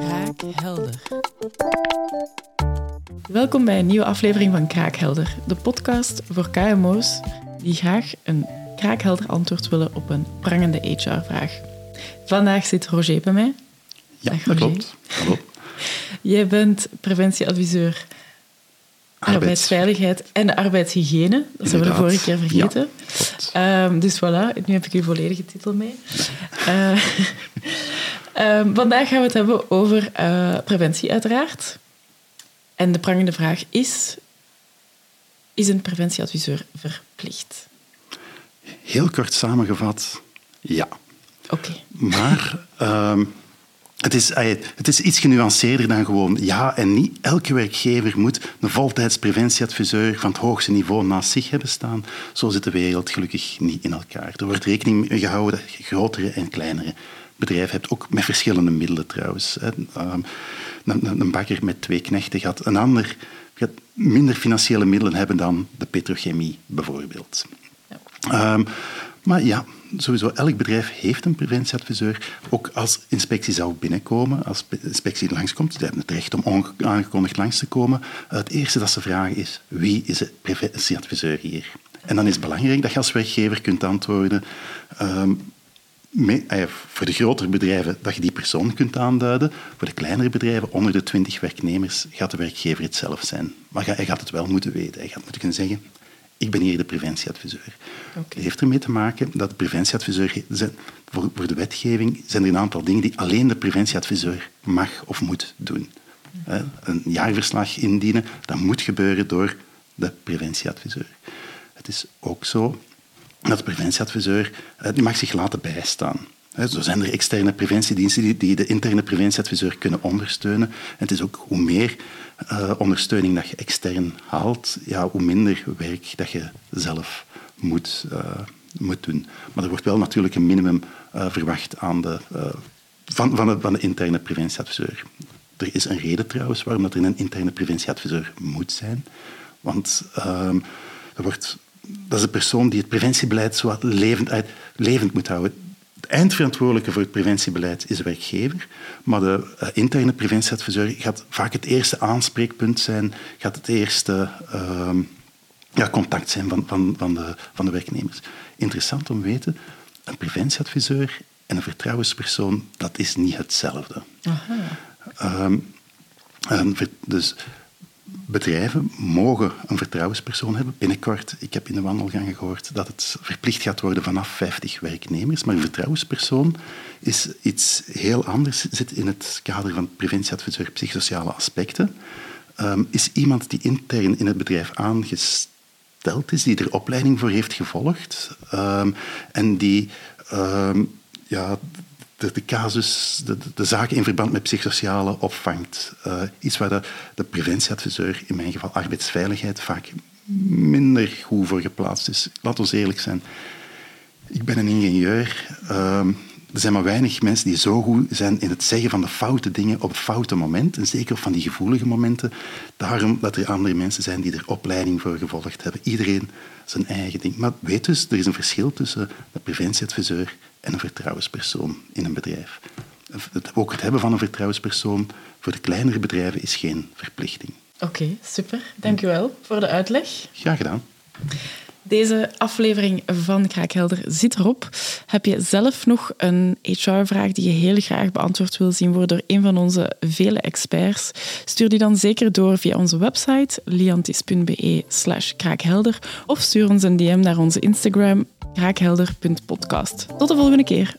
Kraakhelder. Welkom bij een nieuwe aflevering van Kraakhelder, de podcast voor KMO's die graag een kraakhelder antwoord willen op een prangende HR-vraag. Vandaag zit Roger bij mij. Ja, Dag, dat Roger. klopt. Hallo. Jij bent preventieadviseur arbeidsveiligheid en arbeidshygiëne. Dat hebben we de vorige keer vergeten. Klopt. Ehm, dus voilà, nu heb ik uw volledige titel mee. Eh, ehm, vandaag gaan we het hebben over eh, preventie, uiteraard. En de prangende vraag is: is een preventieadviseur verplicht? Heel kort samengevat, ja. Oké. Maar ehm, het, is, het is iets genuanceerder dan gewoon ja en niet. Elke werkgever moet een voltijds preventieadviseur van het hoogste niveau naast zich hebben staan. Zo zit de wereld gelukkig niet in elkaar. Er wordt rekening mee gehouden je grotere en kleinere bedrijven hebt, ook met verschillende middelen trouwens. Ehm, Een, bakker met twee knechten gaat een ander gaat minder financiële middelen hebben dan de petrochemie bijvoorbeeld. Ehm, maar ja, sowieso, elk bedrijf heeft een preventieadviseur. Ook als inspectie zou binnenkomen, als pe- inspectie langskomt, ze hebben het recht om onaangekondigd langs te komen. Het eerste dat ze vragen is, wie is de preventieadviseur hier? En dan is het belangrijk dat je als werkgever kunt antwoorden... ehm, eh, voor de grotere bedrijven dat je die persoon kunt aanduiden. Voor de kleinere bedrijven, onder de 20 werknemers, gaat de werkgever het zelf zijn. Maar hij gaat het wel moeten weten. Hij gaat moeten kunnen zeggen, ik ben hier de preventieadviseur. Het heeft ermee te maken dat de preventieadviseur... zijn- Voor, voor de wetgeving zijn er een aantal dingen die alleen de preventieadviseur mag of moet doen. Een jaarverslag indienen, dat moet gebeuren door de preventieadviseur. Het is ook zo dat de preventieadviseur eh, die mag zich laten bijstaan. Zo zijn er externe preventiediensten die, de interne preventieadviseur kunnen ondersteunen. En het is ook hoe meer eh, ondersteuning dat je extern haalt, ja, hoe minder werk dat je zelf moet, eh, moet doen. Maar er wordt wel natuurlijk een minimum verwacht aan de, van, van, de, van de interne preventieadviseur. Er is een reden trouwens waarom dat er een interne preventieadviseur moet zijn. Want ehm, er wordt, dat is de persoon die het preventiebeleid zo levend, uit, levend moet houden. De eindverantwoordelijke voor het preventiebeleid is de werkgever, maar de eh, interne preventieadviseur gaat vaak het eerste aanspreekpunt zijn, gaat het eerste ehm, ja, contact zijn van, van, van, de, van de werknemers. Interessant om te weten, een preventieadviseur en een vertrouwenspersoon, dat is niet hetzelfde. Ehm, een ver- dus bedrijven mogen een vertrouwenspersoon hebben. Binnenkort, ik heb in de wandelgangen gehoord dat het verplicht gaat worden vanaf 50 werknemers. Maar een vertrouwenspersoon is iets heel anders, zit in het kader van preventieadviseur psychosociale aspecten. Ehm, is iemand die intern in het bedrijf aangesteld is, die er opleiding voor heeft gevolgd ehm, en die ehm, ja, de, de casus, de, de- de zaken in verband met psychosociale opvangt. Eh, iets waar de, de preventieadviseur, in mijn geval arbeidsveiligheid, vaak minder goed voor geplaatst is. Laat ons eerlijk zijn. Ik ben een ingenieur. Ehm, er zijn maar weinig mensen die zo goed zijn in het zeggen van de foute dingen op het foute moment. En zeker van die gevoelige momenten. Daarom dat er andere mensen zijn die er opleiding voor gevolgd hebben. Iedereen zijn eigen ding. Maar weet dus, er is een verschil tussen een preventieadviseur en een vertrouwenspersoon in een bedrijf. Ook het hebben van een vertrouwenspersoon voor de kleinere bedrijven is geen verplichting. Oké, super. Dank u wel voor de uitleg. Graag gedaan. Deze aflevering van Kraakhelder zit erop. Heb je zelf nog een HR-vraag die je heel graag beantwoord wil zien worden door een van onze vele experts? Stuur die dan zeker door via onze website liantis.be slash kraakhelder of stuur ons een DM naar onze Instagram kraakhelder.podcast. Tot de volgende keer.